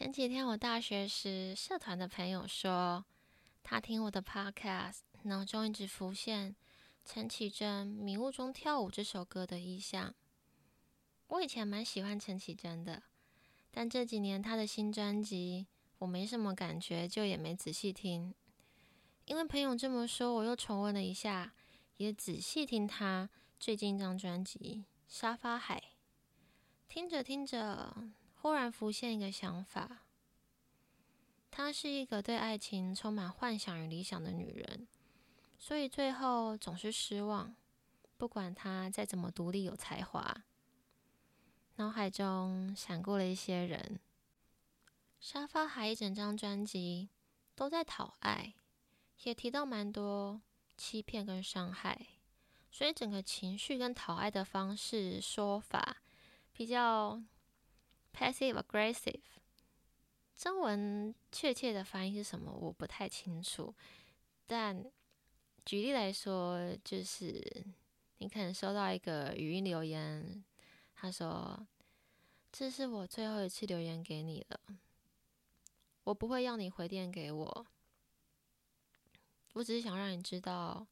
前几天我大学时社团的朋友说，他听我的 podcast，脑中一直浮现陈绮贞《迷雾中跳舞》这首歌的意象。我以前蛮喜欢陈绮贞的，但这几年她的新专辑我没什么感觉，就也没仔细听。因为朋友这么说，我又重温了一下，也仔细听她最近一张专辑《沙发海》。听着听着，忽然浮现一个想法：她是一个对爱情充满幻想与理想的女人，所以最后总是失望。不管她再怎么独立有才华，脑海中闪过了一些人。沙发海一整张专辑都在讨爱，也提到蛮多欺骗跟伤害，所以整个情绪跟讨爱的方式说法。比较 passive aggressive，中文确切的翻译是什么？我不太清楚。但举例来说，就是你可能收到一个语音留言，他说：“这是我最后一次留言给你了，我不会要你回电给我，我只是想让你知道，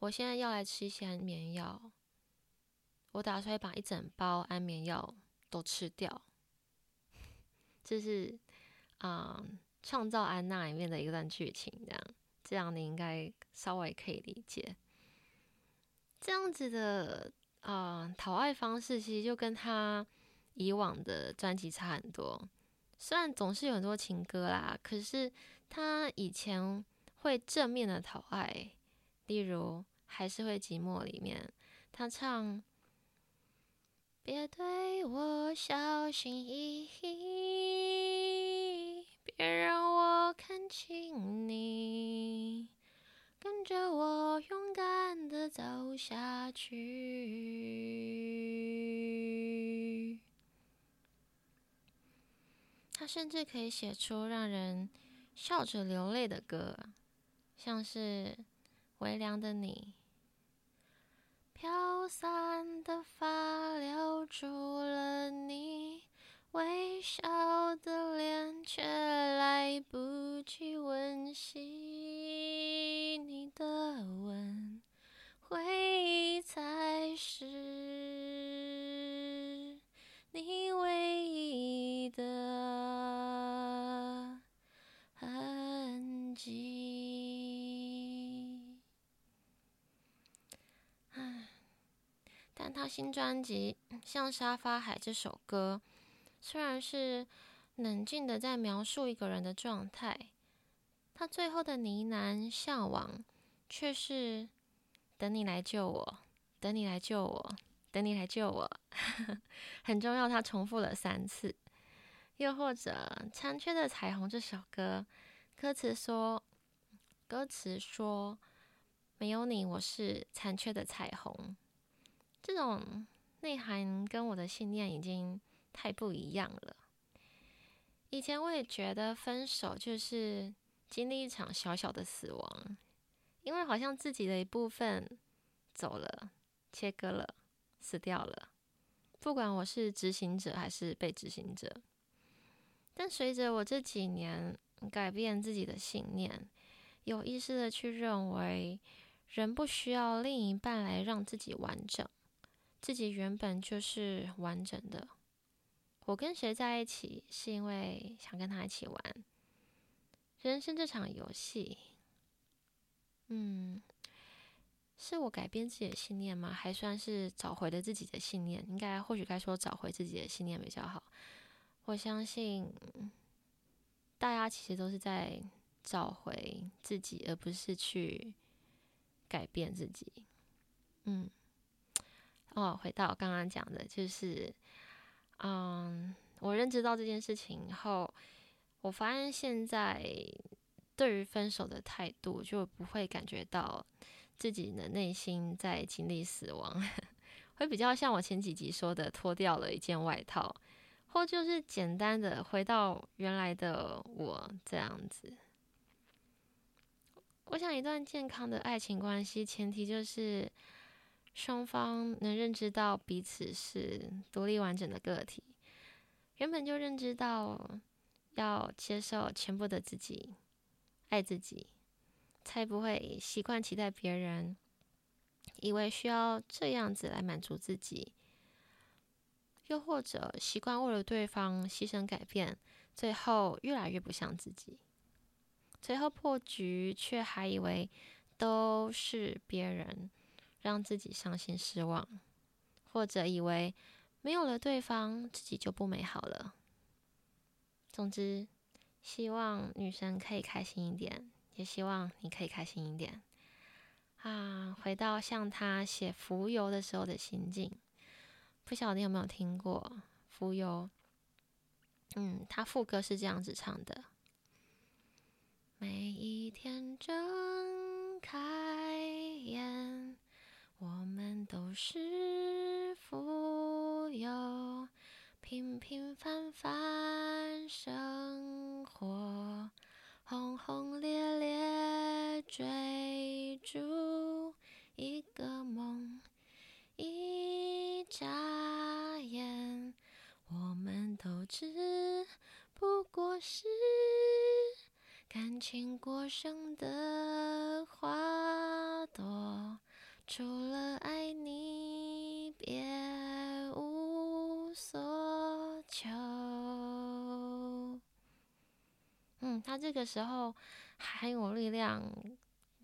我现在要来吃一些安眠药。”我打算把一整包安眠药都吃掉，这是啊，《创造安娜》里面的一段剧情，这样，这样你应该稍微可以理解。这样子的啊，讨爱方式其实就跟他以往的专辑差很多。虽然总是有很多情歌啦，可是他以前会正面的讨爱，例如《还是会寂寞》里面，他唱。别对我小心翼翼，别让我看清你，跟着我勇敢的走下去。他甚至可以写出让人笑着流泪的歌，像是《微凉的你》。飘散的发留住了你，微笑的脸却来不及温习你的吻，回忆才是你唯一的痕迹。但新专辑《像沙发海》这首歌，虽然是冷静的在描述一个人的状态，他最后的呢喃向往，却是等你来救我，等你来救我，等你来救我，很重要。他重复了三次。又或者《残缺的彩虹》这首歌，歌词说，歌词说，没有你，我是残缺的彩虹。这种内涵跟我的信念已经太不一样了。以前我也觉得分手就是经历一场小小的死亡，因为好像自己的一部分走了、切割了、死掉了。不管我是执行者还是被执行者，但随着我这几年改变自己的信念，有意识的去认为，人不需要另一半来让自己完整。自己原本就是完整的。我跟谁在一起，是因为想跟他一起玩。人生这场游戏，嗯，是我改变自己的信念吗？还算是找回了自己的信念？应该或许该说找回自己的信念比较好。我相信大家其实都是在找回自己，而不是去改变自己。嗯。哦，回到刚刚讲的，就是，嗯，我认知到这件事情以后，我发现现在对于分手的态度，就不会感觉到自己的内心在经历死亡，会比较像我前几集说的，脱掉了一件外套，或就是简单的回到原来的我这样子。我想，一段健康的爱情关系，前提就是。双方能认知到彼此是独立完整的个体，原本就认知到要接受全部的自己，爱自己，才不会习惯期待别人，以为需要这样子来满足自己，又或者习惯为了对方牺牲改变，最后越来越不像自己，最后破局却还以为都是别人让自己伤心失望，或者以为没有了对方自己就不美好了。总之，希望女生可以开心一点，也希望你可以开心一点。啊，回到像他写《浮游》的时候的心境，不晓得你有没有听过《浮游》？嗯，他副歌是这样子唱的：每一天是富有。平平凡凡生活，轰轰烈烈追逐一个梦，一眨眼，我们都只不过是感情过剩的花朵，除了爱这个时候还有力量，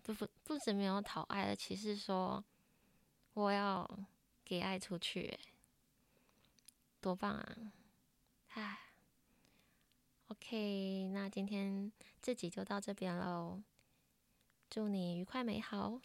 不不不止没有讨爱，而且是说我要给爱出去，多棒啊！唉，OK，那今天这集就到这边喽，祝你愉快美好。